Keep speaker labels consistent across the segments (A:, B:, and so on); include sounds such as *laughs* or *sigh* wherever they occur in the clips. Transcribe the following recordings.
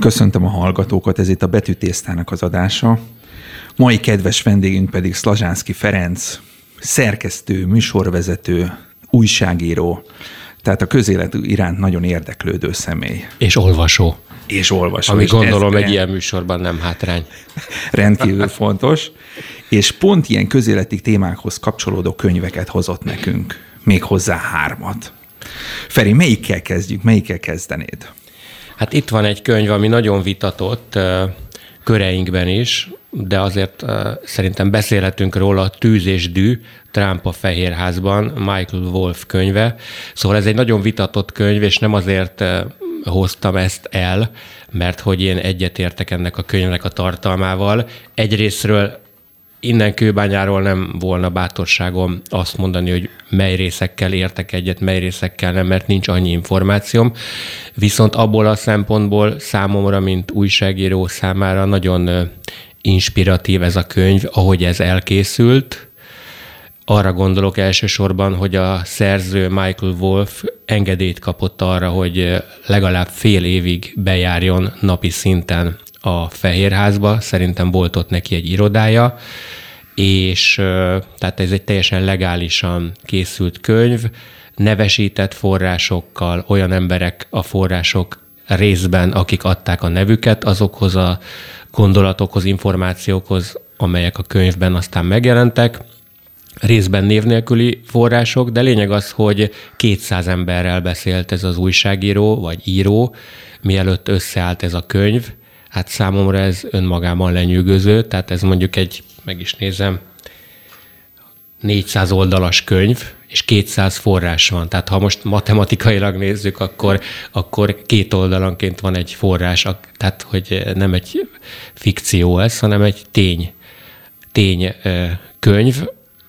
A: Köszöntöm a hallgatókat, ez itt a Betűtésztának az adása. Mai kedves vendégünk pedig Szlazsánszki Ferenc, szerkesztő, műsorvezető, újságíró, tehát a közélet iránt nagyon érdeklődő személy.
B: És olvasó.
A: És olvasó.
B: Ami
A: és
B: gondolom egy ilyen műsorban nem hátrány.
A: Rendkívül *laughs* fontos. És pont ilyen közéleti témákhoz kapcsolódó könyveket hozott nekünk. Még hozzá hármat. Feri, melyikkel kezdjük? Melyikkel kezdenéd?
B: Hát itt van egy könyv, ami nagyon vitatott köreinkben is, de azért szerintem beszélhetünk róla, Tűz és Dű, Trump a Fehérházban, Michael Wolff könyve. Szóval ez egy nagyon vitatott könyv, és nem azért hoztam ezt el, mert hogy én egyetértek ennek a könyvnek a tartalmával. Egyrésztről innen kőbányáról nem volna bátorságom azt mondani, hogy mely részekkel értek egyet, mely részekkel nem, mert nincs annyi információm. Viszont abból a szempontból számomra, mint újságíró számára nagyon inspiratív ez a könyv, ahogy ez elkészült. Arra gondolok elsősorban, hogy a szerző Michael Wolff engedélyt kapott arra, hogy legalább fél évig bejárjon napi szinten a Fehérházba, szerintem volt ott neki egy irodája, és tehát ez egy teljesen legálisan készült könyv, nevesített forrásokkal, olyan emberek a források részben, akik adták a nevüket azokhoz a gondolatokhoz, információkhoz, amelyek a könyvben aztán megjelentek, részben név nélküli források, de lényeg az, hogy 200 emberrel beszélt ez az újságíró vagy író, mielőtt összeállt ez a könyv, hát számomra ez önmagában lenyűgöző, tehát ez mondjuk egy, meg is nézem, 400 oldalas könyv, és 200 forrás van. Tehát ha most matematikailag nézzük, akkor, akkor két oldalanként van egy forrás, tehát hogy nem egy fikció ez, hanem egy tény, tény könyv.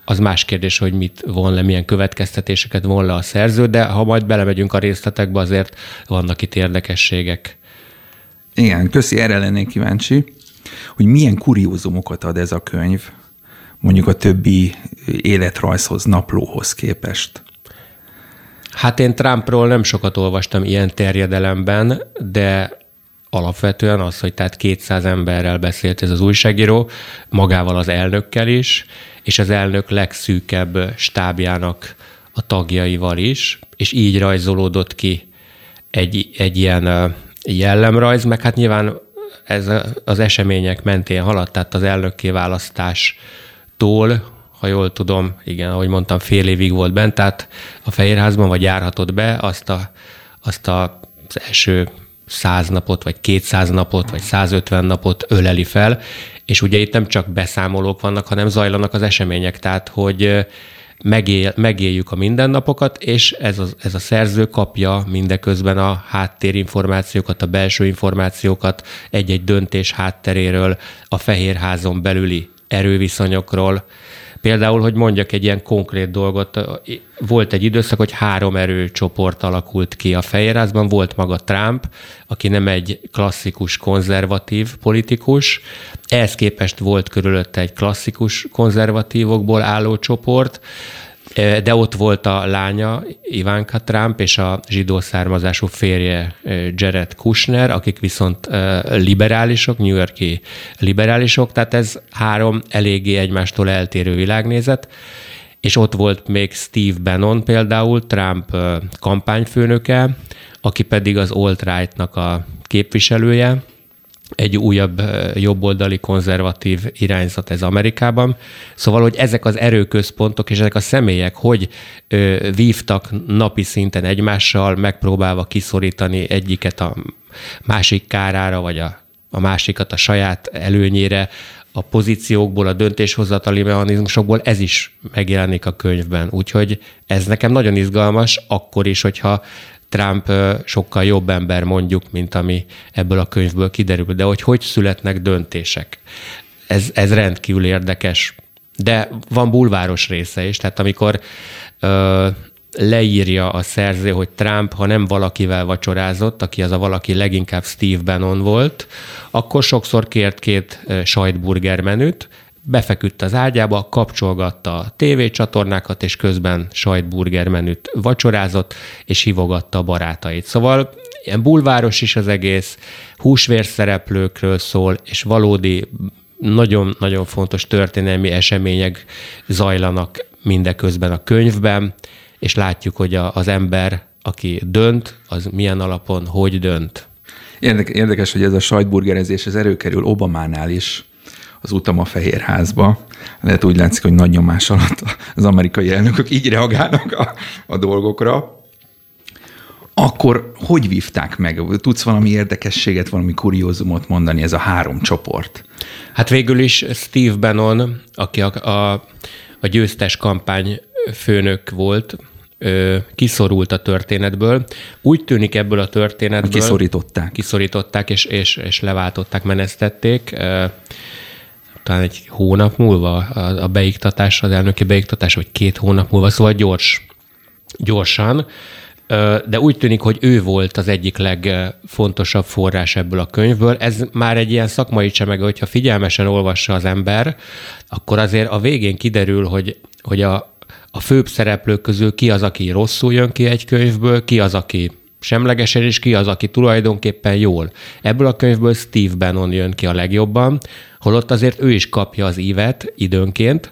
B: Az más kérdés, hogy mit von le, milyen következtetéseket von le a szerző, de ha majd belemegyünk a részletekbe, azért vannak itt érdekességek.
A: Igen, köszi, erre lennék kíváncsi, hogy milyen kuriózumokat ad ez a könyv, mondjuk a többi életrajzhoz, naplóhoz képest.
B: Hát én Trumpról nem sokat olvastam ilyen terjedelemben, de alapvetően az, hogy tehát 200 emberrel beszélt ez az újságíró, magával az elnökkel is, és az elnök legszűkebb stábjának a tagjaival is, és így rajzolódott ki egy, egy ilyen jellemrajz, meg hát nyilván ez az események mentén haladt, tehát az elnökké választástól, ha jól tudom, igen, ahogy mondtam, fél évig volt bent, tehát a Fehérházban, vagy járhatott be, azt, a, azt a, az első száz napot, vagy 200 napot, vagy 150 napot öleli fel, és ugye itt nem csak beszámolók vannak, hanem zajlanak az események, tehát hogy megél, megéljük a mindennapokat, és ez a, ez a szerző kapja mindeközben a háttérinformációkat, a belső információkat egy-egy döntés hátteréről, a Fehérházon belüli erőviszonyokról. Például, hogy mondjak egy ilyen konkrét dolgot, volt egy időszak, hogy három erőcsoport alakult ki a Fehérházban, volt maga Trump, aki nem egy klasszikus konzervatív politikus, ehhez képest volt körülötte egy klasszikus konzervatívokból álló csoport, de ott volt a lánya, Ivanka Trump, és a zsidó származású férje Jared Kushner, akik viszont liberálisok, New Yorki liberálisok, tehát ez három eléggé egymástól eltérő világnézet, és ott volt még Steve Bannon például, Trump kampányfőnöke, aki pedig az alt-right-nak a képviselője, egy újabb jobboldali konzervatív irányzat ez Amerikában. Szóval, hogy ezek az erőközpontok és ezek a személyek hogy ö, vívtak napi szinten egymással, megpróbálva kiszorítani egyiket a másik kárára, vagy a, a másikat a saját előnyére, a pozíciókból, a döntéshozatali mechanizmusokból ez is megjelenik a könyvben. Úgyhogy ez nekem nagyon izgalmas, akkor is, hogyha Trump sokkal jobb ember mondjuk, mint ami ebből a könyvből kiderül, de hogy hogy születnek döntések. Ez, ez rendkívül érdekes. De van bulváros része is, tehát amikor ö, leírja a szerző, hogy Trump, ha nem valakivel vacsorázott, aki az a valaki leginkább Steve Bannon volt, akkor sokszor kért két sajtburger menüt, befeküdt az ágyába, kapcsolgatta a tévécsatornákat, és közben sajtburger menüt vacsorázott, és hívogatta a barátait. Szóval ilyen bulváros is az egész, húsvér szereplőkről szól, és valódi nagyon-nagyon fontos történelmi események zajlanak mindeközben a könyvben, és látjuk, hogy a, az ember, aki dönt, az milyen alapon, hogy dönt.
A: Érdekes, hogy ez a sajtburgerezés, ez erőkerül Obamánál is az utam a Fehérházba. Lehet úgy látszik, hogy nagy nyomás alatt az amerikai elnökök így reagálnak a, a dolgokra. Akkor hogy vívták meg? Tudsz valami érdekességet, valami kuriózumot mondani ez a három csoport?
B: Hát végül is Steve Bannon, aki a, a, a győztes kampány főnök volt, ö, kiszorult a történetből. Úgy tűnik ebből a történetből...
A: Kiszorították.
B: Kiszorították, és, és, és leváltották, menesztették. Ö, talán egy hónap múlva a, a beiktatás, az elnöki beiktatás, vagy két hónap múlva, szóval gyors, gyorsan. De úgy tűnik, hogy ő volt az egyik legfontosabb forrás ebből a könyvből. Ez már egy ilyen szakmai csemege, hogyha figyelmesen olvassa az ember, akkor azért a végén kiderül, hogy, hogy a, a főbb szereplők közül ki az, aki rosszul jön ki egy könyvből, ki az, aki semlegesen, és ki az, aki tulajdonképpen jól. Ebből a könyvből Steve Bannon jön ki a legjobban, holott azért ő is kapja az ívet időnként,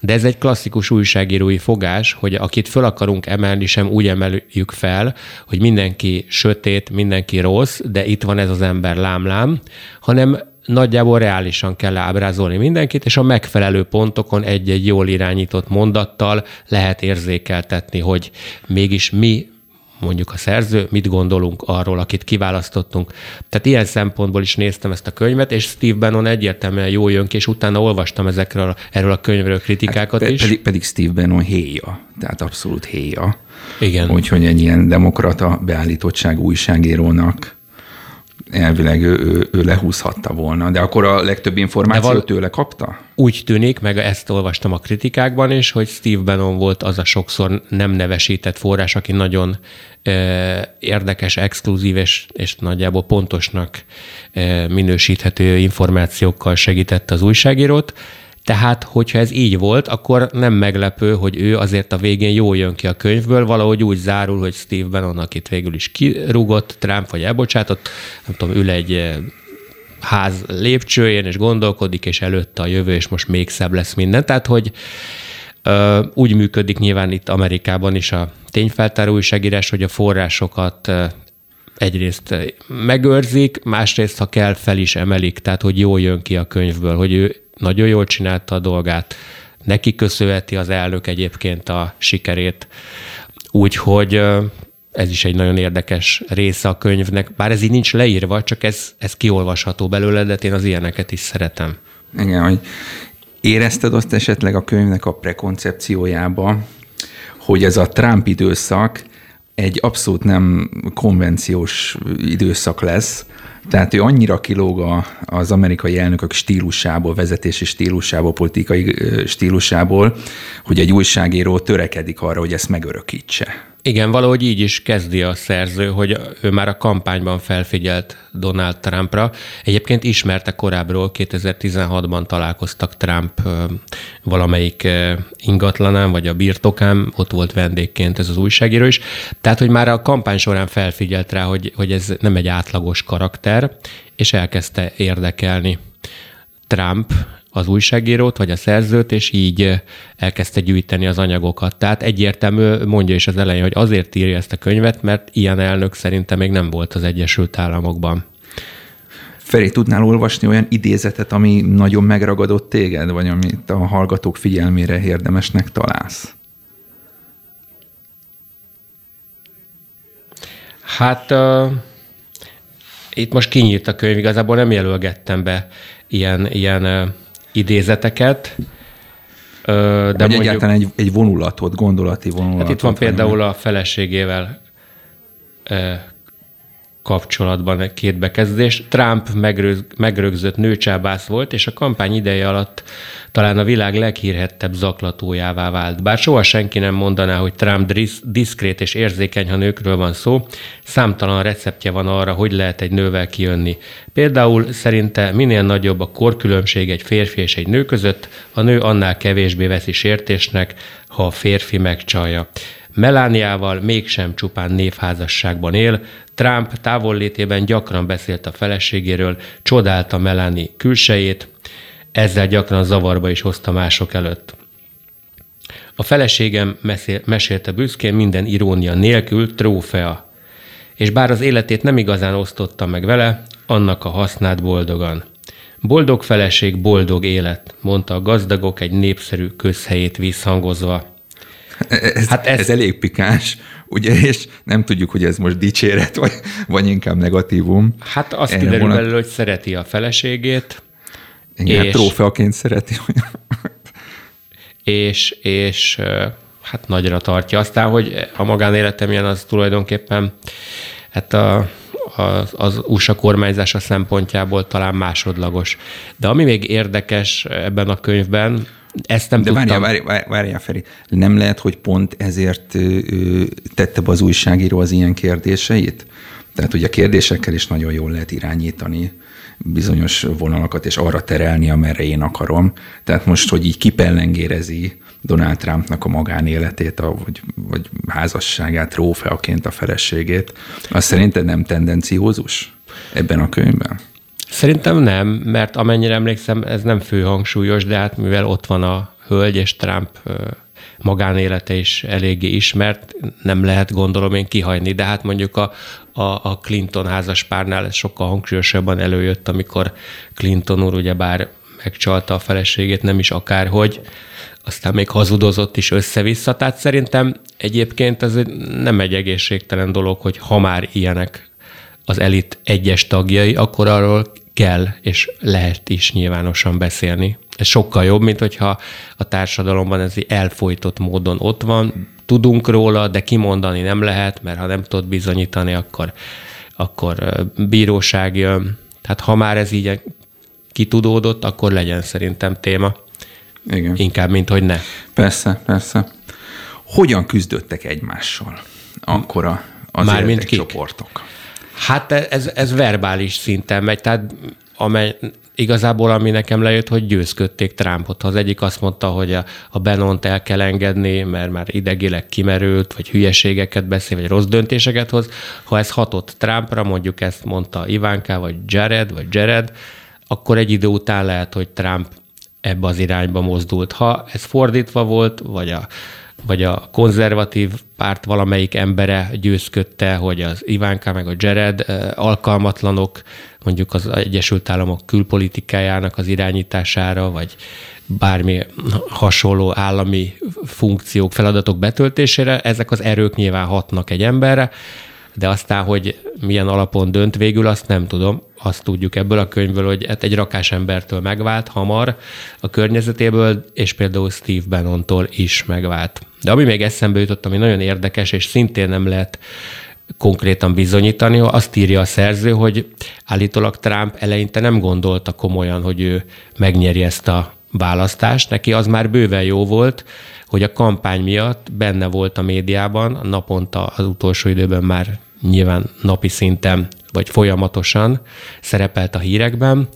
B: de ez egy klasszikus újságírói fogás, hogy akit föl akarunk emelni, sem úgy emeljük fel, hogy mindenki sötét, mindenki rossz, de itt van ez az ember lámlám, hanem nagyjából reálisan kell ábrázolni mindenkit, és a megfelelő pontokon egy-egy jól irányított mondattal lehet érzékeltetni, hogy mégis mi mondjuk a szerző, mit gondolunk arról, akit kiválasztottunk. Tehát ilyen szempontból is néztem ezt a könyvet, és Steve Bannon egyértelműen jó jön ki, és utána olvastam ezekről, erről a könyvről kritikákat hát, is.
A: Pedig, pedig Steve Bannon héja, tehát abszolút héja.
B: Igen.
A: Úgyhogy egy ilyen demokrata beállítottság újságírónak elvileg ő, ő, ő lehúzhatta volna, de akkor a legtöbb információt val- tőle kapta?
B: Úgy tűnik, meg ezt olvastam a kritikákban is, hogy Steve Bannon volt az a sokszor nem nevesített forrás, aki nagyon e, érdekes, exkluzív és, és nagyjából pontosnak e, minősíthető információkkal segítette az újságírót, tehát, hogyha ez így volt, akkor nem meglepő, hogy ő azért a végén jól jön ki a könyvből, valahogy úgy zárul, hogy Steve Bannon, akit végül is kirúgott, Trump vagy elbocsátott, nem tudom, ül egy eh, ház lépcsőjén, és gondolkodik, és előtte a jövő, és most még szebb lesz minden. Tehát, hogy ö, úgy működik nyilván itt Amerikában is a tényfeltáró újságírás, hogy a forrásokat egyrészt megőrzik, másrészt, ha kell, fel is emelik, tehát hogy jól jön ki a könyvből, hogy ő nagyon jól csinálta a dolgát, neki köszönheti az elnök egyébként a sikerét, úgyhogy ez is egy nagyon érdekes része a könyvnek, bár ez így nincs leírva, csak ez, ez kiolvasható belőle, de én az ilyeneket is szeretem.
A: Igen, hogy érezted azt esetleg a könyvnek a prekoncepciójába, hogy ez a Trump időszak egy abszolút nem konvenciós időszak lesz, tehát ő annyira kilóg az amerikai elnökök stílusából, vezetési stílusából, politikai stílusából, hogy egy újságíró törekedik arra, hogy ezt megörökítse.
B: Igen, valahogy így is kezdi a szerző, hogy ő már a kampányban felfigyelt Donald Trumpra. Egyébként ismerte korábbról, 2016-ban találkoztak Trump valamelyik ingatlanán, vagy a birtokán, ott volt vendégként ez az újságíró is. Tehát, hogy már a kampány során felfigyelt rá, hogy, hogy ez nem egy átlagos karakter, és elkezdte érdekelni Trump az újságírót vagy a szerzőt, és így elkezdte gyűjteni az anyagokat. Tehát egyértelmű, mondja is az elején, hogy azért írja ezt a könyvet, mert ilyen elnök szerintem még nem volt az Egyesült Államokban.
A: Feri, tudnál olvasni olyan idézetet, ami nagyon megragadott téged, vagy amit a hallgatók figyelmére érdemesnek találsz?
B: Hát uh, itt most kinyílt a könyv, igazából nem jelölgettem be ilyen, ilyen uh, idézeteket.
A: De Vagy mondjuk, egyáltalán egy, egy vonulatot, gondolati vonulatot. Hát
B: itt van például a feleségével kapcsolatban két bekezdés. Trump megrög, megrögzött nőcsábász volt, és a kampány ideje alatt talán a világ leghírhettebb zaklatójává vált. Bár soha senki nem mondaná, hogy Trump diszkrét és érzékeny, ha nőkről van szó, számtalan receptje van arra, hogy lehet egy nővel kijönni. Például szerinte minél nagyobb a korkülönbség egy férfi és egy nő között, a nő annál kevésbé veszi sértésnek, ha a férfi megcsalja. Melániával mégsem csupán névházasságban él, Trump távollétében gyakran beszélt a feleségéről, csodálta Melanie külsejét, ezzel gyakran zavarba is hozta mások előtt. A feleségem mesélte büszkén minden irónia nélkül trófea, és bár az életét nem igazán osztotta meg vele, annak a hasznát boldogan. Boldog feleség, boldog élet, mondta a gazdagok egy népszerű közhelyét visszhangozva.
A: Ez, hát ez, ez elég pikáns, ugye, és nem tudjuk, hogy ez most dicséret, vagy, vagy inkább negatívum.
B: Hát azt kiderül vonat... belőle, hogy szereti a feleségét.
A: Igen, és, trófeaként szereti.
B: és, és hát nagyra tartja. Aztán, hogy a magánélete milyen, az tulajdonképpen hát a, az, az USA kormányzása szempontjából talán másodlagos. De ami még érdekes ebben a könyvben, ezt nem
A: De
B: tudtam.
A: várjál, várjál, várjál, Feri, nem lehet, hogy pont ezért tette be az újságíró az ilyen kérdéseit? Tehát ugye a kérdésekkel is nagyon jól lehet irányítani bizonyos vonalakat, és arra terelni, amerre én akarom. Tehát most, hogy így kipellengérezi Donald Trumpnak a magánéletét, a, vagy, vagy házasságát, rófeaként a feleségét, az szerinted nem tendenciózus ebben a könyvben?
B: Szerintem nem, mert amennyire emlékszem, ez nem fő de hát mivel ott van a hölgy és Trump magánélete is eléggé ismert, nem lehet gondolom én kihagyni, de hát mondjuk a, a, a Clinton házaspárnál ez sokkal hangsúlyosabban előjött, amikor Clinton úr ugyebár megcsalta a feleségét, nem is akárhogy, aztán még hazudozott is össze-vissza, tehát szerintem egyébként ez nem egy egészségtelen dolog, hogy ha már ilyenek az elit egyes tagjai, akkor arról kell és lehet is nyilvánosan beszélni. Ez sokkal jobb, mint hogyha a társadalomban ez elfolytott módon ott van, tudunk róla, de kimondani nem lehet, mert ha nem tudod bizonyítani, akkor, akkor bíróság jön. Tehát ha már ez így kitudódott, akkor legyen szerintem téma. Igen. Inkább, mint hogy ne.
A: Persze, persze. Hogyan küzdöttek egymással akkor a, az Már mint csoportok?
B: Hát ez, ez verbális szinten megy, tehát amely, igazából ami nekem lejött, hogy győzködték Trumpot. Az egyik azt mondta, hogy a, a Benont el kell engedni, mert már idegileg kimerült, vagy hülyeségeket beszél, vagy rossz döntéseket hoz. Ha ez hatott Trumpra, mondjuk ezt mondta Ivánka, vagy Jared, vagy Jared, akkor egy idő után lehet, hogy Trump ebbe az irányba mozdult. Ha ez fordítva volt, vagy a vagy a konzervatív párt valamelyik embere győzködte, hogy az Ivánka meg a Jared alkalmatlanok mondjuk az Egyesült Államok külpolitikájának az irányítására, vagy bármi hasonló állami funkciók, feladatok betöltésére, ezek az erők nyilván hatnak egy emberre, de aztán, hogy milyen alapon dönt végül, azt nem tudom. Azt tudjuk ebből a könyvből, hogy hát egy rakás embertől megvált hamar a környezetéből, és például Steve Bannontól is megvált. De ami még eszembe jutott, ami nagyon érdekes, és szintén nem lehet konkrétan bizonyítani, azt írja a szerző, hogy állítólag Trump eleinte nem gondolta komolyan, hogy ő megnyeri ezt a választást. Neki az már bőven jó volt, hogy a kampány miatt benne volt a médiában, naponta az utolsó időben már nyilván napi szinten, vagy folyamatosan szerepelt a hírekben.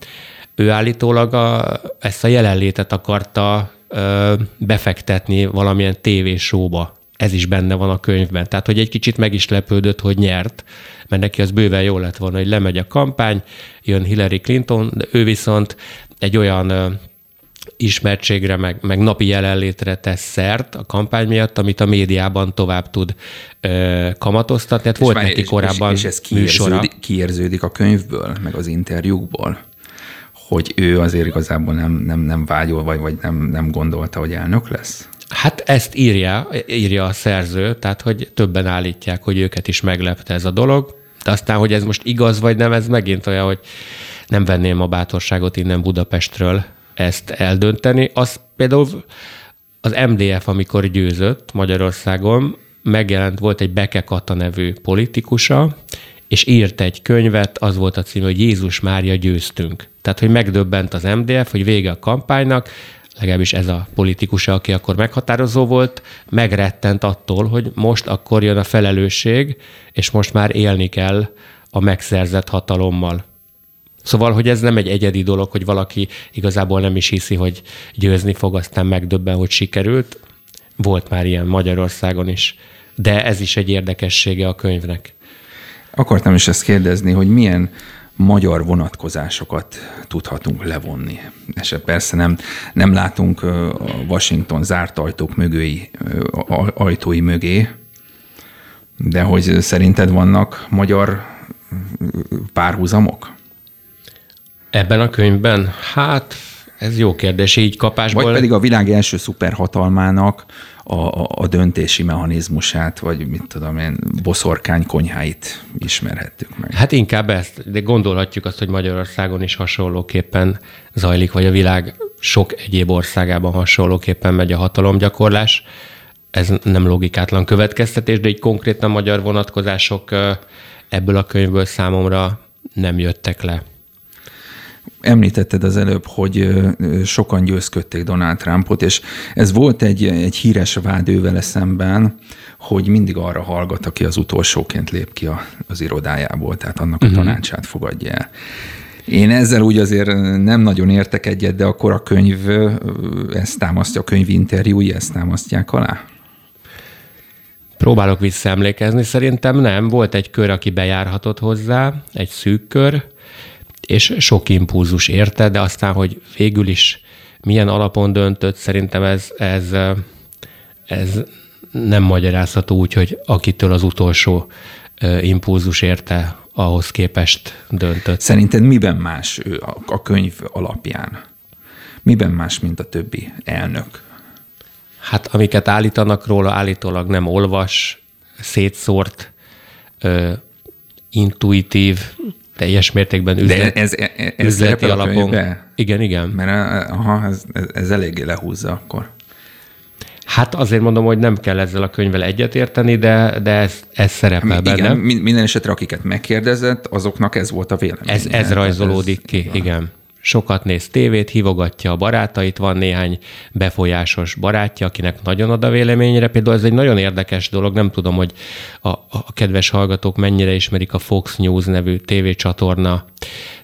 B: Ő állítólag a, ezt a jelenlétet akarta ö, befektetni valamilyen tévésóba. Ez is benne van a könyvben. Tehát, hogy egy kicsit meg is lepődött, hogy nyert, mert neki az bőven jó lett volna, hogy lemegy a kampány, jön Hillary Clinton, de ő viszont egy olyan ismertségre, meg, meg napi jelenlétre tesz szert a kampány miatt, amit a médiában tovább tud ö, kamatoztatni. Hát volt neki korábban és, és ez
A: kiérződik, kiérződik a könyvből, meg az interjúkból, hogy ő azért igazából nem, nem, nem vágyol, vagy, vagy nem, nem gondolta, hogy elnök lesz?
B: Hát ezt írja, írja a szerző, tehát hogy többen állítják, hogy őket is meglepte ez a dolog, de aztán, hogy ez most igaz vagy nem, ez megint olyan, hogy nem venném a bátorságot innen Budapestről ezt eldönteni. Az például az MDF, amikor győzött Magyarországon, megjelent, volt egy Beke Kata nevű politikusa, és írt egy könyvet, az volt a cím, hogy Jézus Mária győztünk. Tehát, hogy megdöbbent az MDF, hogy vége a kampánynak, legalábbis ez a politikus, aki akkor meghatározó volt, megrettent attól, hogy most akkor jön a felelősség, és most már élni kell a megszerzett hatalommal. Szóval, hogy ez nem egy egyedi dolog, hogy valaki igazából nem is hiszi, hogy győzni fog, aztán megdöbben, hogy sikerült. Volt már ilyen Magyarországon is, de ez is egy érdekessége a könyvnek.
A: Akartam is ezt kérdezni, hogy milyen magyar vonatkozásokat tudhatunk levonni. És persze nem, nem látunk Washington zárt ajtók mögői, ajtói mögé, de hogy szerinted vannak magyar párhuzamok?
B: Ebben a könyvben? Hát ez jó kérdés, így kapásból.
A: Vagy pedig a világ első szuperhatalmának a, a, a döntési mechanizmusát, vagy mit tudom én, boszorkány konyháit ismerhettük meg.
B: Hát inkább ezt, de gondolhatjuk azt, hogy Magyarországon is hasonlóképpen zajlik, vagy a világ sok egyéb országában hasonlóképpen megy a hatalomgyakorlás. Ez nem logikátlan következtetés, de így konkrétan magyar vonatkozások ebből a könyvből számomra nem jöttek le.
A: Említetted az előbb, hogy sokan győzködték Donald Trumpot, és ez volt egy, egy híres vád ővele szemben, hogy mindig arra hallgat, aki az utolsóként lép ki a, az irodájából, tehát annak a uh-huh. tanácsát fogadja el. Én ezzel úgy azért nem nagyon értek egyet, de akkor a könyv ezt támasztja, a könyv interjúi ezt támasztják alá?
B: Próbálok visszaemlékezni, szerintem nem. Volt egy kör, aki bejárhatott hozzá, egy szűk kör, és sok impulzus érte, de aztán, hogy végül is milyen alapon döntött, szerintem ez, ez, ez nem magyarázható úgy, hogy akitől az utolsó impulzus érte, ahhoz képest döntött.
A: Szerinted miben más ő a könyv alapján? Miben más, mint a többi elnök?
B: Hát amiket állítanak róla, állítólag nem olvas, szétszórt, intuitív, teljes mértékben üzlet,
A: De ez, ez, ez
B: üzleti alapon. Igen, igen.
A: Mert aha, ez, ez, ez eléggé lehúzza akkor.
B: Hát azért mondom, hogy nem kell ezzel a könyvvel egyetérteni, de, de ez, ez szerepel
A: igen,
B: benne.
A: Minden esetre, akiket megkérdezett, azoknak ez volt a vélemény.
B: Ez, ez rajzolódik ez, ki, igen sokat néz tévét, hívogatja a barátait, van néhány befolyásos barátja, akinek nagyon ad a véleményre. Például ez egy nagyon érdekes dolog, nem tudom, hogy a, a kedves hallgatók mennyire ismerik a Fox News nevű tévécsatorna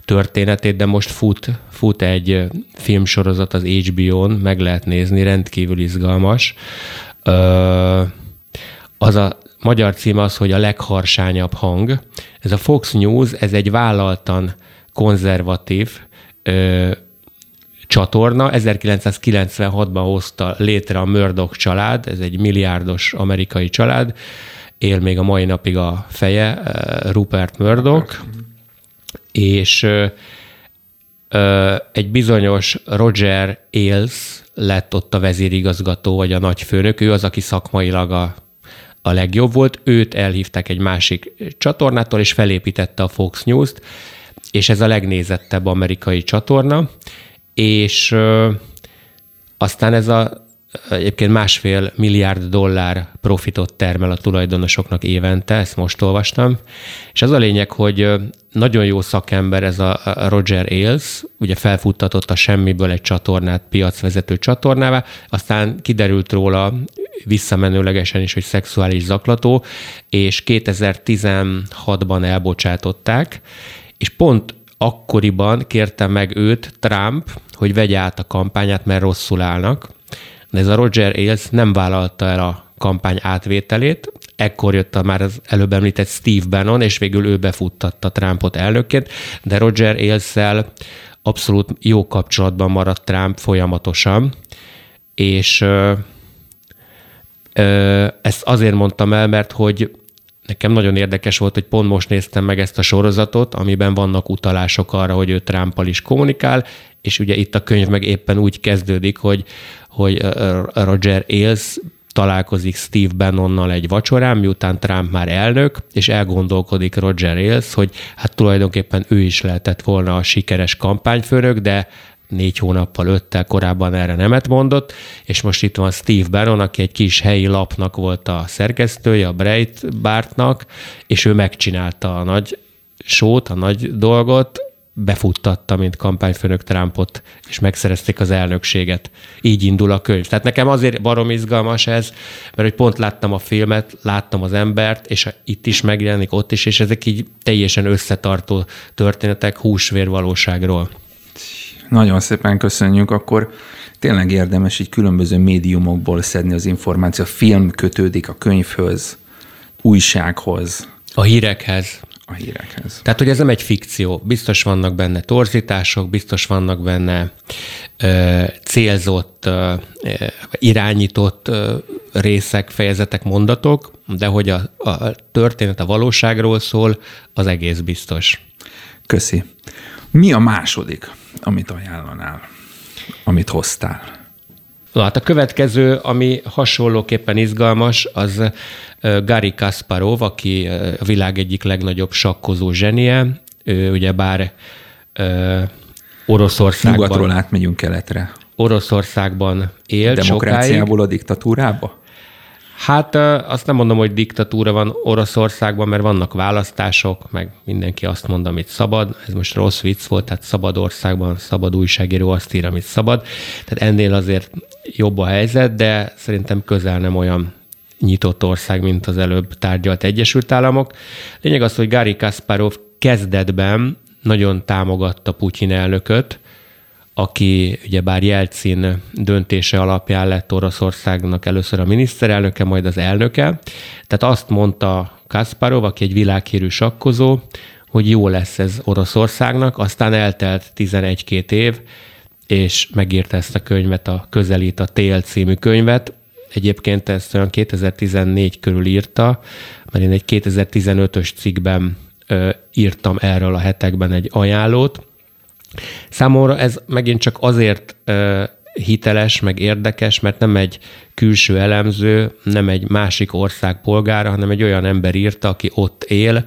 B: történetét, de most fut, fut egy filmsorozat az HBO-n, meg lehet nézni, rendkívül izgalmas. Ö, az a magyar cím az, hogy a legharsányabb hang. Ez a Fox News, ez egy vállaltan konzervatív, ö, csatorna. 1996-ban hozta létre a Murdoch család, ez egy milliárdos amerikai család, él még a mai napig a feje, Rupert Murdoch, és ö, ö, egy bizonyos Roger Ailes lett ott a vezérigazgató, vagy a nagyfőnök, ő az, aki szakmailag a, a legjobb volt, őt elhívták egy másik csatornától, és felépítette a Fox News-t, és ez a legnézettebb amerikai csatorna, és aztán ez a egyébként másfél milliárd dollár profitot termel a tulajdonosoknak évente, ezt most olvastam, és az a lényeg, hogy nagyon jó szakember ez a Roger Ailes, ugye felfuttatott a semmiből egy csatornát piacvezető csatornává, aztán kiderült róla visszamenőlegesen is, hogy szexuális zaklató, és 2016-ban elbocsátották, és pont akkoriban kérte meg őt Trump, hogy vegye át a kampányát, mert rosszul állnak. De ez a Roger Ailes nem vállalta el a kampány átvételét, ekkor jött a már az előbb említett Steve Bannon, és végül ő befuttatta Trumpot elnökként, de Roger ailes abszolút jó kapcsolatban maradt Trump folyamatosan, és ö, ö, ezt azért mondtam el, mert hogy Nekem nagyon érdekes volt, hogy pont most néztem meg ezt a sorozatot, amiben vannak utalások arra, hogy ő Trumpal is kommunikál, és ugye itt a könyv meg éppen úgy kezdődik, hogy, hogy Roger Ailes találkozik Steve Bannonnal egy vacsorán, miután Trump már elnök, és elgondolkodik Roger Ailes, hogy hát tulajdonképpen ő is lehetett volna a sikeres kampányfőnök, de négy hónappal, öttel korábban erre nemet mondott, és most itt van Steve Bannon, aki egy kis helyi lapnak volt a szerkesztője, a Breitbartnak, és ő megcsinálta a nagy sót, a nagy dolgot, befuttatta, mint kampányfőnök Trumpot, és megszerezték az elnökséget. Így indul a könyv. Tehát nekem azért barom izgalmas ez, mert hogy pont láttam a filmet, láttam az embert, és itt is megjelenik, ott is, és ezek így teljesen összetartó történetek húsvér valóságról.
A: Nagyon szépen köszönjük, akkor tényleg érdemes így különböző médiumokból szedni az információ. A film kötődik a könyvhöz, újsághoz.
B: A hírekhez
A: a hírekhez.
B: Tehát, hogy ez nem egy fikció. Biztos vannak benne torzítások, biztos vannak benne ö, célzott, ö, irányított ö, részek, fejezetek, mondatok, de hogy a, a történet a valóságról szól, az egész biztos.
A: Köszi. Mi a második, amit ajánlanál, amit hoztál?
B: Na, hát a következő, ami hasonlóképpen izgalmas, az Gary Kasparov, aki a világ egyik legnagyobb sakkozó zsenie, ő ugye bár Oroszországban...
A: Nyugatról átmegyünk keletre.
B: Oroszországban él
A: Demokráciából sokáig. a diktatúrába?
B: Hát azt nem mondom, hogy diktatúra van Oroszországban, mert vannak választások, meg mindenki azt mond, amit szabad. Ez most rossz vicc volt, tehát szabad országban szabad újságíró azt ír, amit szabad. Tehát ennél azért jobb a helyzet, de szerintem közel nem olyan nyitott ország, mint az előbb tárgyalt Egyesült Államok. Lényeg az, hogy Gary Kasparov kezdetben nagyon támogatta Putyin elnököt, aki ugyebár Jelcin döntése alapján lett Oroszországnak először a miniszterelnöke, majd az elnöke. Tehát azt mondta Kasparov, aki egy világhírű sakkozó, hogy jó lesz ez Oroszországnak, aztán eltelt 11-2 év, és megírta ezt a könyvet, a Közelít a Tél című könyvet. Egyébként ezt olyan 2014 körül írta, mert én egy 2015-ös cikkben ö, írtam erről a hetekben egy ajánlót, Számomra ez megint csak azért hiteles, meg érdekes, mert nem egy külső elemző, nem egy másik ország polgára, hanem egy olyan ember írta, aki ott él,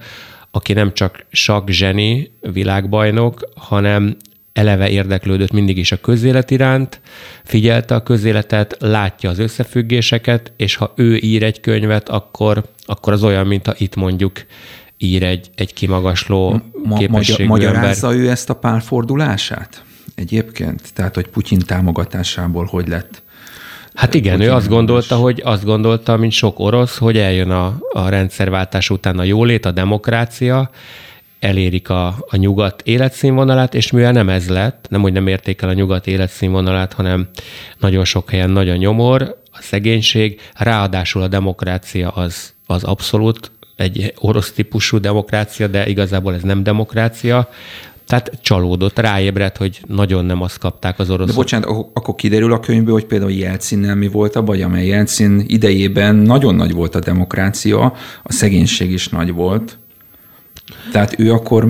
B: aki nem csak sak zseni, világbajnok, hanem eleve érdeklődött mindig is a közélet iránt, figyelte a közéletet, látja az összefüggéseket, és ha ő ír egy könyvet, akkor, akkor az olyan, mint ha itt mondjuk ír egy, egy kimagasló Ma, képességű
A: Magyarázza ember. ő ezt a pálfordulását egyébként? Tehát, hogy Putyin támogatásából hogy lett?
B: Hát igen, Putyin ő azt gondolta, hogy azt gondolta, mint sok orosz, hogy eljön a, a rendszerváltás után a jólét, a demokrácia, elérik a, a nyugat életszínvonalát, és mivel nem ez lett, nem hogy nem érték el a nyugat életszínvonalát, hanem nagyon sok helyen nagy a nyomor, a szegénység, ráadásul a demokrácia az, az abszolút egy orosz típusú demokrácia, de igazából ez nem demokrácia. Tehát csalódott, ráébredt, hogy nagyon nem azt kapták az oroszok.
A: De bocsánat, akkor kiderül a könyvből, hogy például Jelcinnel mi volt a baj, amely Jelcin idejében nagyon nagy volt a demokrácia, a szegénység is nagy volt. Tehát ő akkor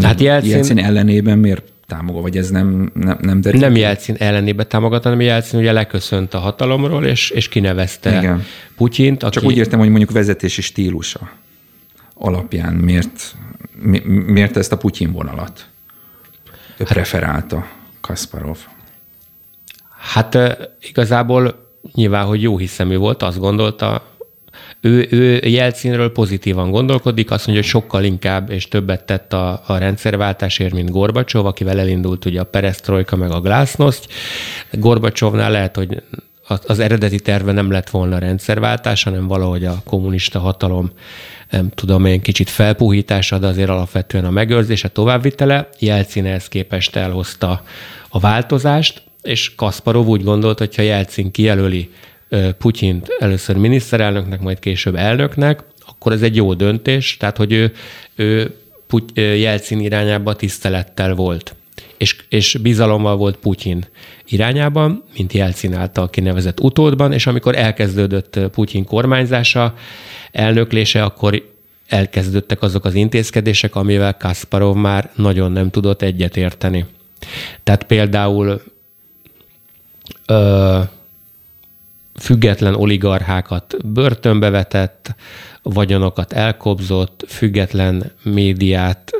A: Tehát Jelcin, Jelcin ellenében miért támogat, vagy ez nem, nem, nem
B: derül? Nem Jelcin ellenébe támogat, hanem Jelcin ugye leköszönt a hatalomról, és, és kinevezte Igen. Putyint.
A: Aki... Csak úgy értem, hogy mondjuk vezetési stílusa alapján miért, mi, miért ezt a Putyin vonalat ő hát, preferálta Kasparov?
B: Hát igazából nyilván, hogy jó hiszemű volt, azt gondolta, ő, ő Jelcinről pozitívan gondolkodik, azt mondja, hogy sokkal inkább és többet tett a, a rendszerváltásért, mint Gorbacsov, akivel elindult ugye a Perestroika meg a Glasnost. Gorbacsovnál lehet, hogy az, eredeti terve nem lett volna rendszerváltás, hanem valahogy a kommunista hatalom nem tudom én, kicsit felpuhítása, de azért alapvetően a megőrzése, továbbvitele. Jelcin ehhez képest elhozta a változást, és Kasparov úgy gondolt, hogy ha Jelcin kijelöli Putyint először miniszterelnöknek, majd később elnöknek, akkor ez egy jó döntés, tehát hogy ő, ő Puty, Jelcin irányába tisztelettel volt, és, és bizalommal volt Putyin irányában, mint Jelcin által kinevezett utódban, és amikor elkezdődött Putyin kormányzása, elnöklése, akkor elkezdődtek azok az intézkedések, amivel Kasparov már nagyon nem tudott egyetérteni. Tehát például független oligarchákat börtönbe vetett, vagyonokat elkobzott, független médiát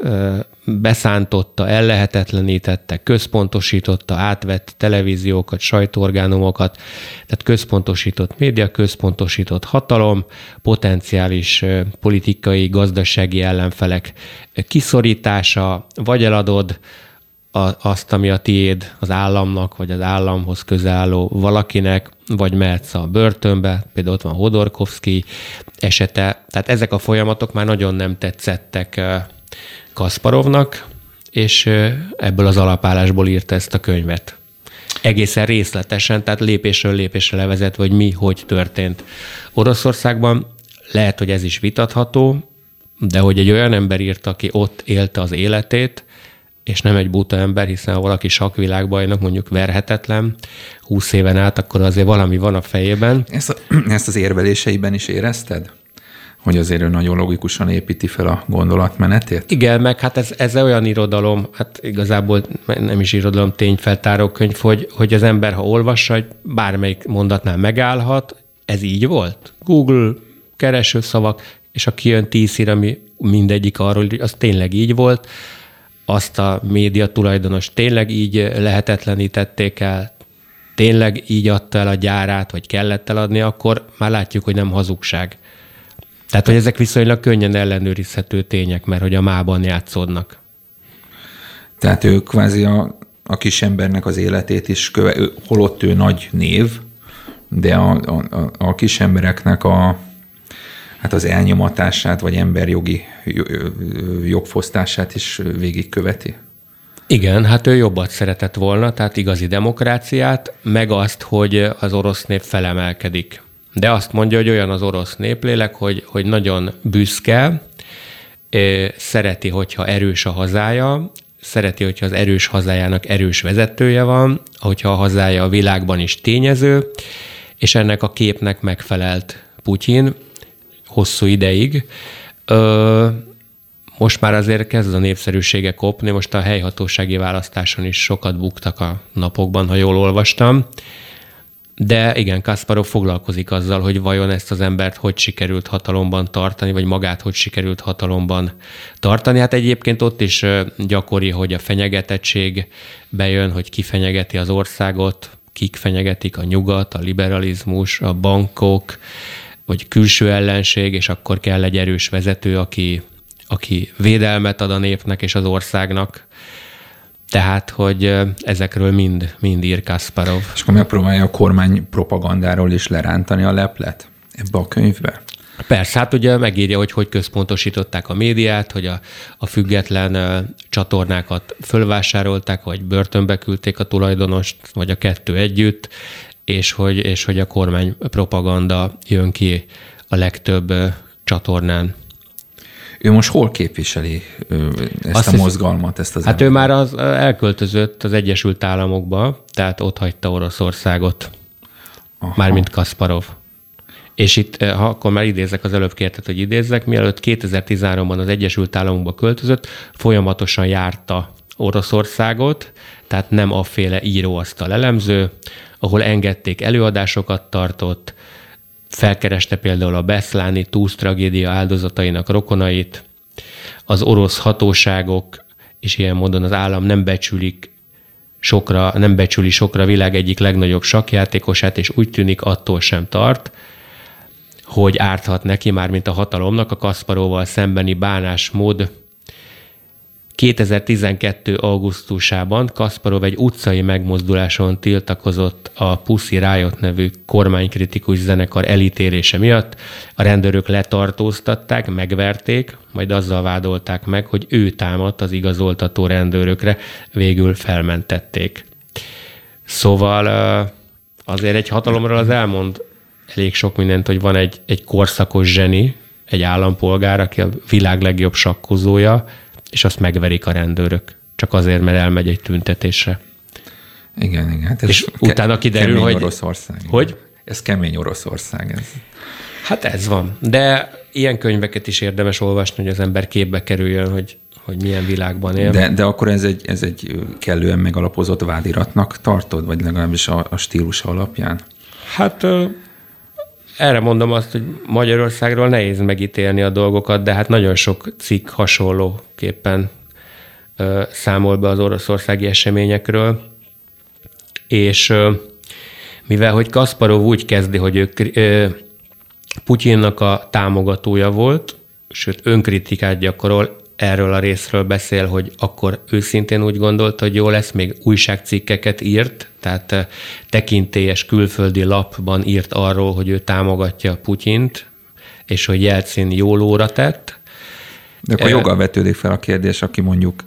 B: beszántotta, ellehetetlenítette, központosította, átvett televíziókat, sajtóorgánumokat, tehát központosított média, központosított hatalom, potenciális politikai, gazdasági ellenfelek kiszorítása, vagy eladod azt, ami a tiéd az államnak, vagy az államhoz közel álló valakinek, vagy mehetsz a börtönbe, például ott van Hodorkovsky esete, tehát ezek a folyamatok már nagyon nem tetszettek Kasparovnak, és ebből az alapállásból írta ezt a könyvet. Egészen részletesen, tehát lépésről lépésre levezetve, hogy mi, hogy történt Oroszországban. Lehet, hogy ez is vitatható, de hogy egy olyan ember írt, aki ott élte az életét, és nem egy buta ember, hiszen ha valaki sakvilágbajnok mondjuk verhetetlen 20 éven át, akkor azért valami van a fejében.
A: Ezt, a, *clears throat* ezt az érveléseiben is érezted? hogy azért ő nagyon logikusan építi fel a gondolatmenetét?
B: Igen, meg hát ez, ez olyan irodalom, hát igazából nem is irodalom, tényfeltáró könyv, hogy, hogy az ember, ha olvassa, hogy bármelyik mondatnál megállhat, ez így volt. Google keresőszavak, és aki jön tíz hír, ami mindegyik arról, az tényleg így volt, azt a média tulajdonos tényleg így lehetetlenítették el, tényleg így adta el a gyárát, vagy kellett eladni, akkor már látjuk, hogy nem hazugság. Tehát, hogy ezek viszonylag könnyen ellenőrizhető tények, mert hogy a mában játszódnak.
A: Tehát ő kvázi a, a kis embernek az életét is köve, holott ő nagy név, de a, a, a kis embereknek a, hát az elnyomatását, vagy emberjogi jogfosztását is végigköveti?
B: Igen, hát ő jobbat szeretett volna, tehát igazi demokráciát, meg azt, hogy az orosz nép felemelkedik. De azt mondja, hogy olyan az orosz néplélek, hogy, hogy nagyon büszke, szereti, hogyha erős a hazája, szereti, hogyha az erős hazájának erős vezetője van, hogyha a hazája a világban is tényező, és ennek a képnek megfelelt Putyin hosszú ideig. Most már azért kezd a népszerűsége kopni, most a helyhatósági választáson is sokat buktak a napokban, ha jól olvastam. De igen, Kasparov foglalkozik azzal, hogy vajon ezt az embert hogy sikerült hatalomban tartani, vagy magát hogy sikerült hatalomban tartani. Hát egyébként ott is gyakori, hogy a fenyegetettség bejön, hogy ki fenyegeti az országot, kik fenyegetik a nyugat, a liberalizmus, a bankok, vagy külső ellenség, és akkor kell egy erős vezető, aki, aki védelmet ad a népnek és az országnak tehát, hogy ezekről mind, mind ír Kasparov.
A: És akkor megpróbálja a kormány propagandáról is lerántani a leplet ebbe a könyvbe?
B: Persze, hát ugye megírja, hogy hogy központosították a médiát, hogy a, a független csatornákat fölvásárolták, vagy börtönbe küldték a tulajdonost, vagy a kettő együtt, és hogy, és hogy a kormány propaganda jön ki a legtöbb csatornán.
A: Ő most hol képviseli ezt Azt a mozgalmat, ezt az
B: Hát ő már az, elköltözött az Egyesült Államokba, tehát ott hagyta Oroszországot. Aha. Mármint Kasparov. És itt, ha akkor már idézek, az előbb kértet, hogy idézzek, mielőtt 2013-ban az Egyesült Államokba költözött, folyamatosan járta Oroszországot, tehát nem afféle íróasztal elemző, ahol engedték előadásokat tartott, Felkereste például a Beszláni túsz tragédia áldozatainak rokonait, az orosz hatóságok és ilyen módon az állam nem becsülik sokra, nem becsüli sokra a világ egyik legnagyobb sakjátékosát, és úgy tűnik attól sem tart, hogy árthat neki, már mint a hatalomnak a Kasparóval szembeni bánásmód 2012. augusztusában Kasparov egy utcai megmozduláson tiltakozott a Pussy Riot nevű kormánykritikus zenekar elítélése miatt. A rendőrök letartóztatták, megverték, majd azzal vádolták meg, hogy ő támadt az igazoltató rendőrökre, végül felmentették. Szóval azért egy hatalomról az elmond elég sok mindent, hogy van egy, egy korszakos zseni, egy állampolgár, aki a világ legjobb sakkozója, és azt megverik a rendőrök, csak azért, mert elmegy egy tüntetésre.
A: Igen, igen. Hát ez
B: és ke- utána kiderül, hogy...
A: Oroszország.
B: Hogy?
A: Ez kemény Oroszország. Ez.
B: Hát ez van. De ilyen könyveket is érdemes olvasni, hogy az ember képbe kerüljön, hogy, hogy milyen világban él.
A: De, de akkor ez egy, ez egy kellően megalapozott vádiratnak tartod, vagy legalábbis a, a stílus alapján?
B: Hát erre mondom azt, hogy Magyarországról nehéz megítélni a dolgokat, de hát nagyon sok cikk hasonlóképpen számol be az oroszországi eseményekről, és mivel hogy Kasparov úgy kezdi, hogy ő Putyinnak a támogatója volt, sőt önkritikát gyakorol, erről a részről beszél, hogy akkor őszintén úgy gondolta, hogy jó lesz, még újságcikkeket írt, tehát tekintélyes külföldi lapban írt arról, hogy ő támogatja Putyint, és hogy Jelcin jól óra tett.
A: De akkor joggal vetődik fel a kérdés, aki mondjuk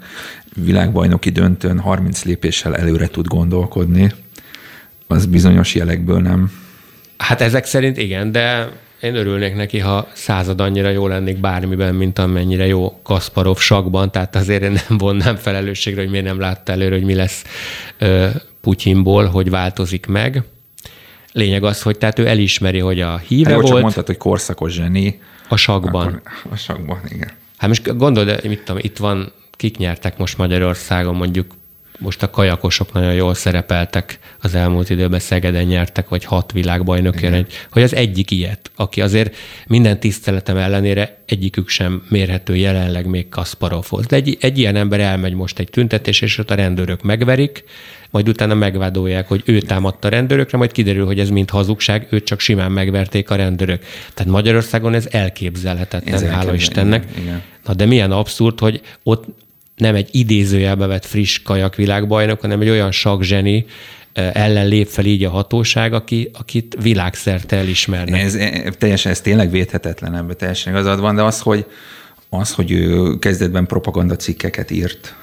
A: világbajnoki döntőn 30 lépéssel előre tud gondolkodni, az bizonyos jelekből nem.
B: Hát ezek szerint igen, de én örülnék neki, ha század annyira jó lennék bármiben, mint amennyire jó Kasparov sakban, tehát azért én nem vonnám felelősségre, hogy miért nem látta előre, hogy mi lesz Putyinból, hogy változik meg. Lényeg az, hogy tehát ő elismeri, hogy a híve hát, volt. Csak
A: mondtad, hogy korszakos zseni.
B: A sakban. Akkor,
A: a sakban, igen.
B: Hát most gondold, mit tudom, itt van, kik nyertek most Magyarországon, mondjuk most a kajakosok nagyon jól szerepeltek az elmúlt időben, Szegeden nyertek, vagy hat világbajnokért, hogy az egyik ilyet, aki azért minden tiszteletem ellenére egyikük sem mérhető jelenleg még Kasparovhoz. De egy, egy ilyen ember elmegy most egy tüntetés, és ott a rendőrök megverik, majd utána megvádolják, hogy ő támadta a rendőrökre, majd kiderül, hogy ez mind hazugság, őt csak simán megverték a rendőrök. Tehát Magyarországon ez elképzelhetetlen, ez hála Istennek. Igen. Na de milyen abszurd, hogy ott nem egy idézőjelbe vett friss kajak világbajnok, hanem egy olyan sakzseni, ellen lép fel így a hatóság, aki, akit világszerte elismernek.
A: Ez, teljesen, ez tényleg védhetetlen, ebben teljesen igazad van, de az, hogy, az, hogy ő kezdetben propaganda cikkeket írt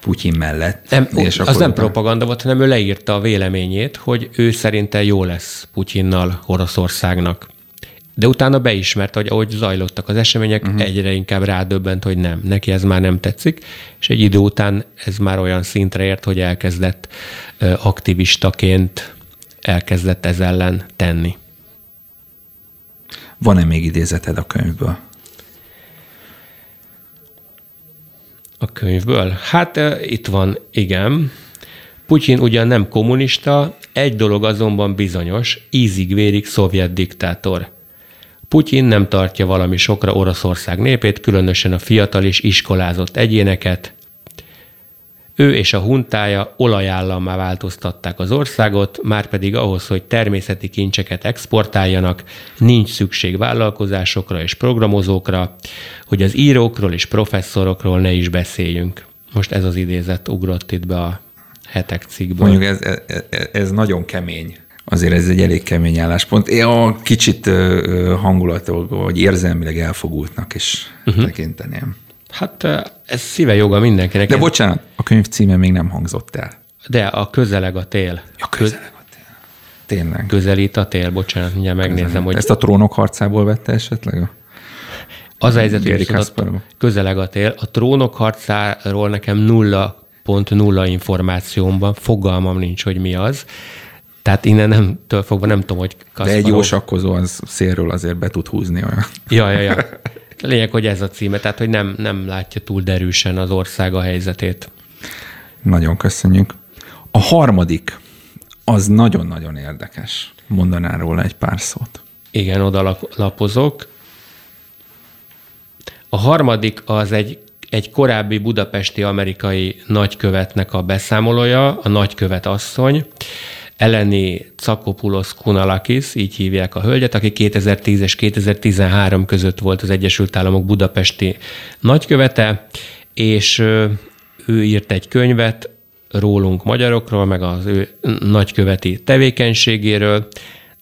A: Putyin mellett.
B: Nem, és az nem propaganda volt, hanem ő leírta a véleményét, hogy ő szerinte jó lesz Putyinnal Oroszországnak. De utána beismert, hogy ahogy zajlottak az események, uh-huh. egyre inkább rádöbbent, hogy nem, neki ez már nem tetszik, és egy idő után ez már olyan szintre ért, hogy elkezdett aktivistaként elkezdett ez ellen tenni.
A: Van-e még idézeted a könyvből?
B: A könyvből? Hát itt van, igen. Putyin ugyan nem kommunista, egy dolog azonban bizonyos, ízig-vérig szovjet diktátor. Putyin nem tartja valami sokra Oroszország népét, különösen a fiatal és iskolázott egyéneket. Ő és a huntája olajállammá változtatták az országot, már pedig ahhoz, hogy természeti kincseket exportáljanak, nincs szükség vállalkozásokra és programozókra, hogy az írókról és professzorokról ne is beszéljünk. Most ez az idézet ugrott itt be a hetek cikkből.
A: Mondjuk ez, ez, ez nagyon kemény azért ez egy elég kemény álláspont. Én a kicsit hangulatok, vagy érzelmileg elfogultnak is uh-huh. tekinteném.
B: Hát ez szíve joga mindenkinek.
A: De bocsánat, a könyv címe még nem hangzott el.
B: De a közeleg a tél.
A: Ja, közeleg a tél. Tényleg.
B: Közelít a tél, bocsánat, mindjárt megnézem, közeleg. hogy...
A: Ezt a trónok harcából vette esetleg?
B: Az a helyzet, hogy közeleg a tél. A trónok harcáról nekem nulla pont nulla információmban, fogalmam nincs, hogy mi az. Tehát innen nem től fogva nem tudom, hogy
A: Kasparov... De egy jó sakkozó az szélről azért be tud húzni olyan.
B: Ja, ja, ja. Lényeg, hogy ez a címe, tehát hogy nem, nem látja túl derűsen az ország a helyzetét.
A: Nagyon köszönjük. A harmadik, az nagyon-nagyon érdekes. Mondanál róla egy pár szót.
B: Igen, oda lapozok. A harmadik az egy, egy korábbi budapesti amerikai nagykövetnek a beszámolója, a nagykövet asszony, Eleni Cakopulos Kunalakis, így hívják a hölgyet, aki 2010 és 2013 között volt az Egyesült Államok budapesti nagykövete, és ő írt egy könyvet rólunk magyarokról, meg az ő nagyköveti tevékenységéről,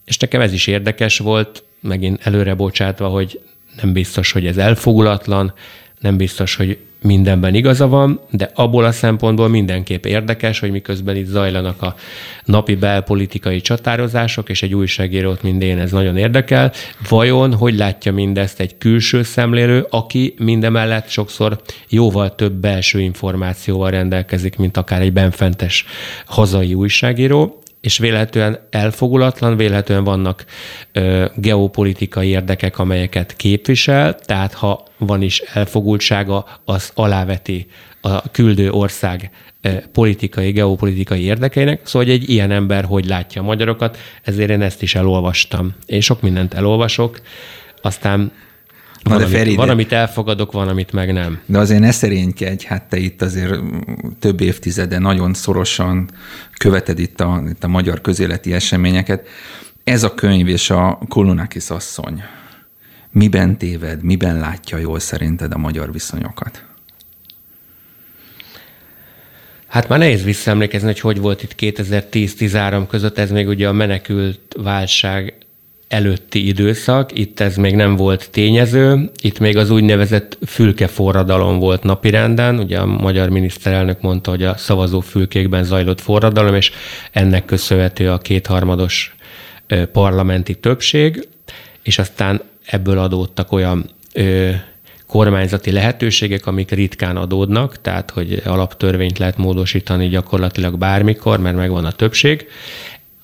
B: és nekem ez is érdekes volt, megint előre bocsátva, hogy nem biztos, hogy ez elfogulatlan, nem biztos, hogy mindenben igaza van, de abból a szempontból mindenképp érdekes, hogy miközben itt zajlanak a napi belpolitikai csatározások, és egy újságírót, mint én, ez nagyon érdekel. Vajon hogy látja mindezt egy külső szemlélő, aki mindemellett sokszor jóval több belső információval rendelkezik, mint akár egy benfentes hazai újságíró, és véletlenül elfogulatlan, véletlenül vannak ö, geopolitikai érdekek, amelyeket képvisel, tehát ha van is elfogultsága, az aláveti a küldő ország ö, politikai, geopolitikai érdekeinek. Szóval, hogy egy ilyen ember hogy látja a magyarokat, ezért én ezt is elolvastam. Én sok mindent elolvasok, aztán van, de amit, van, amit elfogadok, van, amit meg nem.
A: De azért ne szerénykedj, hát te itt azért több évtizede nagyon szorosan követed itt a, itt a magyar közéleti eseményeket. Ez a könyv és a Kolonakis asszony miben téved, miben látja jól szerinted a magyar viszonyokat?
B: Hát már nehéz visszaemlékezni, hogy hogy volt itt 2010-13 között, ez még ugye a menekült válság előtti időszak, itt ez még nem volt tényező, itt még az úgynevezett fülkeforradalom volt napirenden, ugye a magyar miniszterelnök mondta, hogy a szavazó fülkékben zajlott forradalom, és ennek köszönhető a kétharmados parlamenti többség, és aztán ebből adódtak olyan ö, kormányzati lehetőségek, amik ritkán adódnak, tehát hogy alaptörvényt lehet módosítani gyakorlatilag bármikor, mert megvan a többség.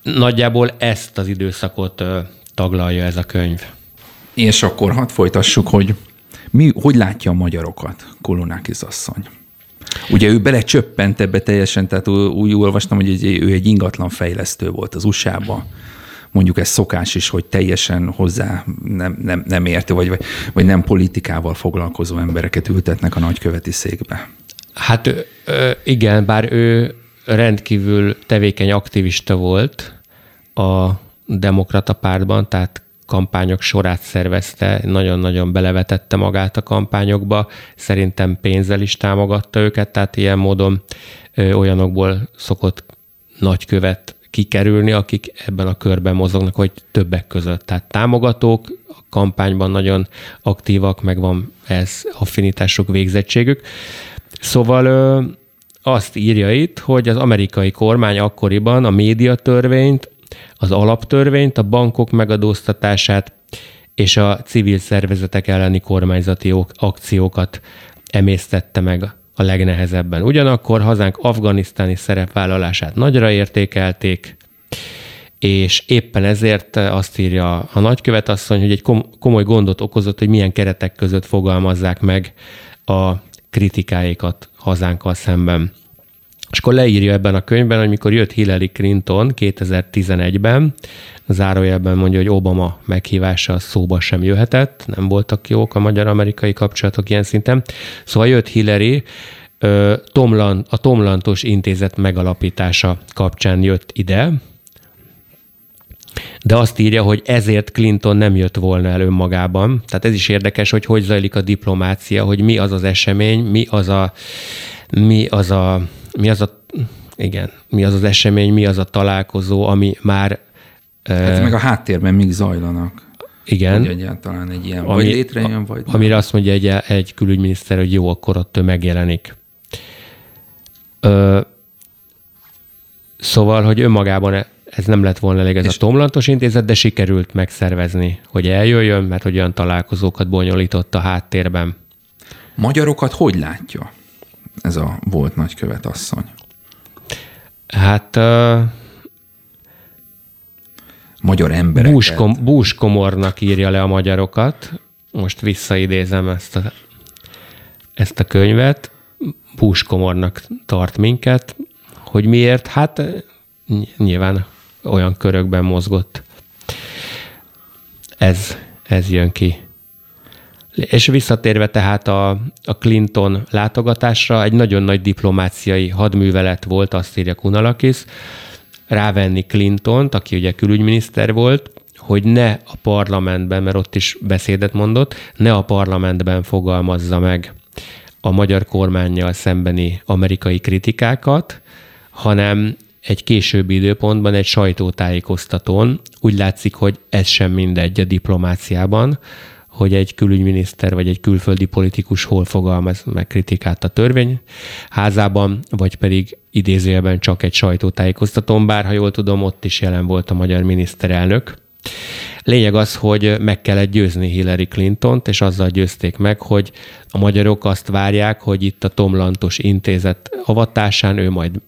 B: Nagyjából ezt az időszakot ö, taglalja ez a könyv.
A: És akkor hadd folytassuk, hogy mi, hogy látja a magyarokat Kolonákis asszony? Ugye ő belecsöppent ebbe teljesen, tehát úgy olvastam, hogy ő egy ingatlan fejlesztő volt az USA-ban mondjuk ez szokás is, hogy teljesen hozzá nem, nem, nem értő, vagy, vagy nem politikával foglalkozó embereket ültetnek a nagyköveti székbe.
B: Hát igen, bár ő rendkívül tevékeny aktivista volt a demokrata pártban, tehát kampányok sorát szervezte, nagyon-nagyon belevetette magát a kampányokba, szerintem pénzzel is támogatta őket, tehát ilyen módon olyanokból szokott nagykövet kikerülni, akik ebben a körben mozognak, hogy többek között. Tehát támogatók, a kampányban nagyon aktívak, meg van ez affinitások, végzettségük. Szóval ö, azt írja itt, hogy az amerikai kormány akkoriban a médiatörvényt, az alaptörvényt, a bankok megadóztatását és a civil szervezetek elleni kormányzati akciókat emésztette meg a legnehezebben. Ugyanakkor hazánk afganisztáni szerepvállalását nagyra értékelték, és éppen ezért azt írja a nagykövet asszony, hogy egy komoly gondot okozott, hogy milyen keretek között fogalmazzák meg a kritikáikat hazánkkal szemben. És akkor leírja ebben a könyvben, hogy mikor jött Hillary Clinton 2011-ben, zárójelben mondja, hogy Obama meghívása szóba sem jöhetett, nem voltak jók a magyar-amerikai kapcsolatok ilyen szinten. Szóval jött Hillary, Tomlan, a Tomlantos Intézet megalapítása kapcsán jött ide, de azt írja, hogy ezért Clinton nem jött volna el önmagában. Tehát ez is érdekes, hogy hogy zajlik a diplomácia, hogy mi az az esemény, mi az a, mi az a, mi az a igen, mi az az esemény, mi az a találkozó, ami már
A: Hát meg a háttérben még zajlanak.
B: Igen.
A: Hogy egyáltalán egy ilyen, ami, vagy létrejön, vagy
B: nem. Amire azt mondja egy, egy külügyminiszter, hogy jó, akkor ott megjelenik. Ö, szóval, hogy önmagában e- ez nem lett volna elég ez a tomlantos intézet, de sikerült megszervezni, hogy eljöjjön, mert hogy olyan találkozókat bonyolított a háttérben.
A: Magyarokat hogy látja ez a volt nagykövet asszony?
B: Hát
A: magyar embereket.
B: Búskom, búskomornak írja le a magyarokat. Most visszaidézem ezt a, ezt a könyvet. Búskomornak tart minket. Hogy miért? Hát nyilván olyan körökben mozgott. Ez, ez jön ki. És visszatérve tehát a, a Clinton látogatásra, egy nagyon nagy diplomáciai hadművelet volt, azt írja Kunalakis, rávenni Clintont, aki ugye külügyminiszter volt, hogy ne a parlamentben, mert ott is beszédet mondott, ne a parlamentben fogalmazza meg a magyar kormányjal szembeni amerikai kritikákat, hanem egy későbbi időpontban egy sajtótájékoztatón. Úgy látszik, hogy ez sem mindegy a diplomáciában, hogy egy külügyminiszter vagy egy külföldi politikus hol fogalmaz meg kritikát a törvény házában, vagy pedig idézőjelben csak egy sajtótájékoztatón, bár ha jól tudom, ott is jelen volt a magyar miniszterelnök. Lényeg az, hogy meg kellett győzni Hillary Clinton-t, és azzal győzték meg, hogy a magyarok azt várják, hogy itt a Tomlantos intézet avatásán ő majd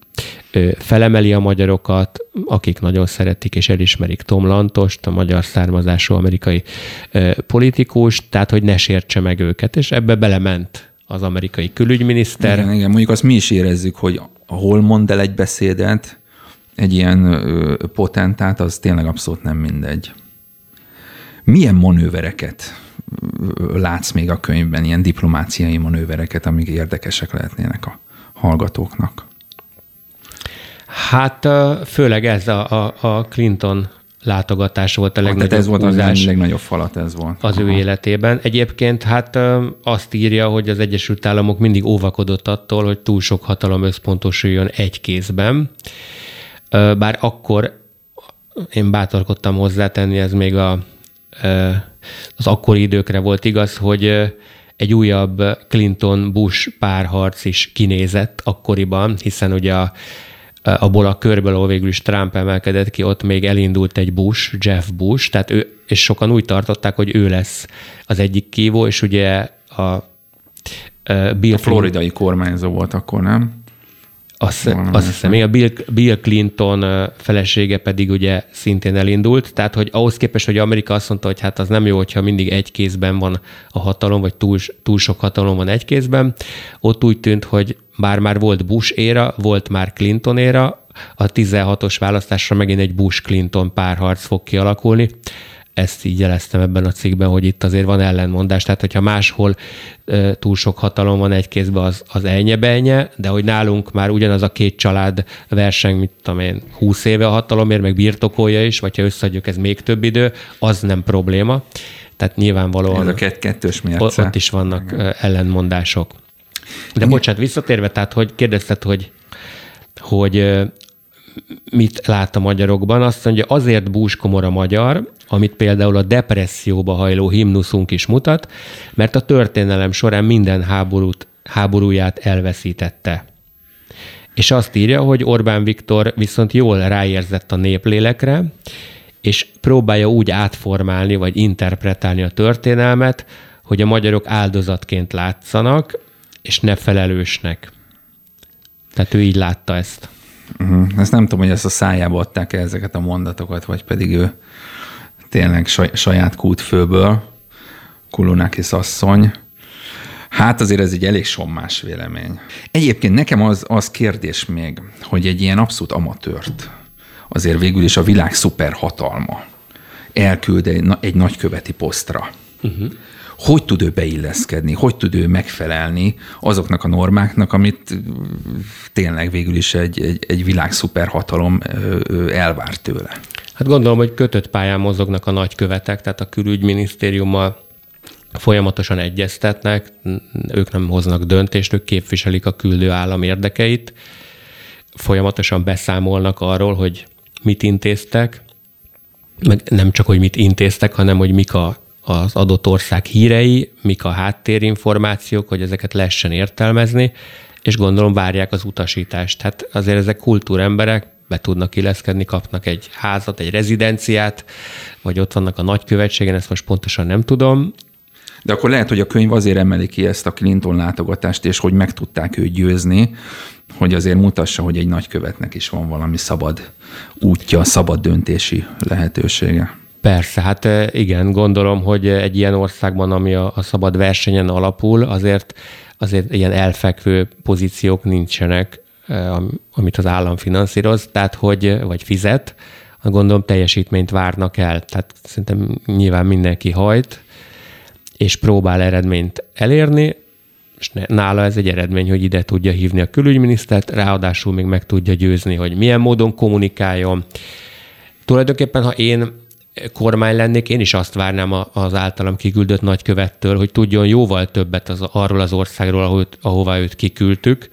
B: felemeli a magyarokat, akik nagyon szeretik és elismerik Tom Lantost, a magyar származású amerikai politikus, tehát hogy ne sértse meg őket, és ebbe belement az amerikai külügyminiszter.
A: Igen, igen, mondjuk azt mi is érezzük, hogy hol mond el egy beszédet, egy ilyen potentát, az tényleg abszolút nem mindegy. Milyen manővereket látsz még a könyvben, ilyen diplomáciai manővereket, amik érdekesek lehetnének a hallgatóknak?
B: Hát főleg ez a, a, a Clinton látogatás volt a legnagyobb
A: hát ez volt a legnagyobb falat, ez volt.
B: Az Aha. ő életében. Egyébként hát azt írja, hogy az Egyesült Államok mindig óvakodott attól, hogy túl sok hatalom összpontosuljon egy kézben. Bár akkor én bátorkodtam hozzátenni, ez még a, az akkori időkre volt igaz, hogy egy újabb Clinton-Bush párharc is kinézett akkoriban, hiszen ugye a abból a körből, ahol végül is Trump emelkedett ki, ott még elindult egy Bush, Jeff Bush, tehát ő, és sokan úgy tartották, hogy ő lesz az egyik kívó, és ugye a
A: Bill a floridai kormányzó volt akkor, nem?
B: Azt, azt hiszem, a Bill, Bill Clinton felesége pedig ugye szintén elindult, tehát hogy ahhoz képest, hogy Amerika azt mondta, hogy hát az nem jó, hogyha mindig egy kézben van a hatalom, vagy túl, túl sok hatalom van egy kézben, ott úgy tűnt, hogy bár már volt Bush éra, volt már Clinton éra, a 16-os választásra megint egy Bush-Clinton párharc fog kialakulni ezt így jeleztem ebben a cikkben, hogy itt azért van ellenmondás, tehát hogyha máshol e, túl sok hatalom van egy kézben, az, az elnye de hogy nálunk már ugyanaz a két család verseng, mit tudom én, 20 éve a hatalomért, meg birtokolja is, vagy ha összeadjuk, ez még több idő, az nem probléma. Tehát nyilvánvalóan... Ez
A: a kett kettős mérce.
B: Ott is vannak Igen. ellenmondások. De Igen. bocsánat, visszatérve, tehát hogy kérdezted, hogy, hogy mit lát a magyarokban, azt mondja, azért búskomor a magyar, amit például a depresszióba hajló himnuszunk is mutat, mert a történelem során minden háborút, háborúját elveszítette. És azt írja, hogy Orbán Viktor viszont jól ráérzett a néplélekre, és próbálja úgy átformálni vagy interpretálni a történelmet, hogy a magyarok áldozatként látszanak, és ne felelősnek. Tehát ő így látta ezt.
A: Uh-huh. Ezt nem tudom, hogy ezt a szájába adták ezeket a mondatokat, vagy pedig ő tényleg saját kútfőből, Kulunakis asszony. Hát azért ez egy elég sommás vélemény. Egyébként nekem az, az kérdés még, hogy egy ilyen abszolút amatőrt, azért végül is a világ szuperhatalma elküld egy, egy nagyköveti posztra. Uh-huh hogy tud ő beilleszkedni, hogy tud ő megfelelni azoknak a normáknak, amit tényleg végül is egy, egy, egy világ szuperhatalom elvár tőle.
B: Hát gondolom, hogy kötött pályán mozognak a nagykövetek, tehát a külügyminisztériummal folyamatosan egyeztetnek, ők nem hoznak döntést, ők képviselik a küldő állam érdekeit, folyamatosan beszámolnak arról, hogy mit intéztek, meg nem csak, hogy mit intéztek, hanem hogy mik a az adott ország hírei, mik a háttérinformációk, hogy ezeket lehessen értelmezni, és gondolom várják az utasítást. Hát azért ezek kultúremberek, be tudnak illeszkedni, kapnak egy házat, egy rezidenciát, vagy ott vannak a nagykövetségen, ezt most pontosan nem tudom.
A: De akkor lehet, hogy a könyv azért emeli ki ezt a Clinton látogatást, és hogy meg tudták őt győzni, hogy azért mutassa, hogy egy nagykövetnek is van valami szabad útja, szabad döntési lehetősége.
B: Persze, hát igen, gondolom, hogy egy ilyen országban, ami a, a szabad versenyen alapul, azért, azért ilyen elfekvő pozíciók nincsenek, amit az állam finanszíroz, tehát hogy, vagy fizet, gondolom teljesítményt várnak el. Tehát szerintem nyilván mindenki hajt, és próbál eredményt elérni, és nála ez egy eredmény, hogy ide tudja hívni a külügyminisztert, ráadásul még meg tudja győzni, hogy milyen módon kommunikáljon. Tulajdonképpen, ha én kormány lennék, én is azt várnám az általam kiküldött nagykövettől, hogy tudjon jóval többet az, arról az országról, ahol, ahová őt kiküldtük,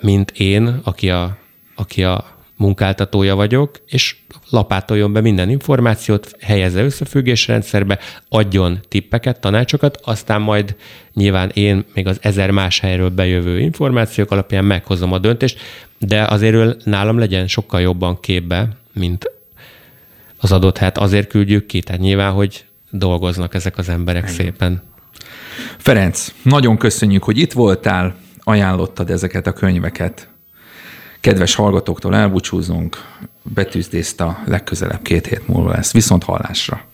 B: mint én, aki a, aki a munkáltatója vagyok, és lapátoljon be minden információt, helyezze összefüggésrendszerbe, adjon tippeket, tanácsokat, aztán majd nyilván én még az ezer más helyről bejövő információk alapján meghozom a döntést, de azért nálam legyen sokkal jobban képbe, mint az adott hát azért küldjük ki, tehát nyilván, hogy dolgoznak ezek az emberek Igen. szépen.
A: Ferenc, nagyon köszönjük, hogy itt voltál, ajánlottad ezeket a könyveket. Kedves hallgatóktól elbúcsúzunk, betűzdészt a legközelebb két hét múlva lesz. Viszont hallásra!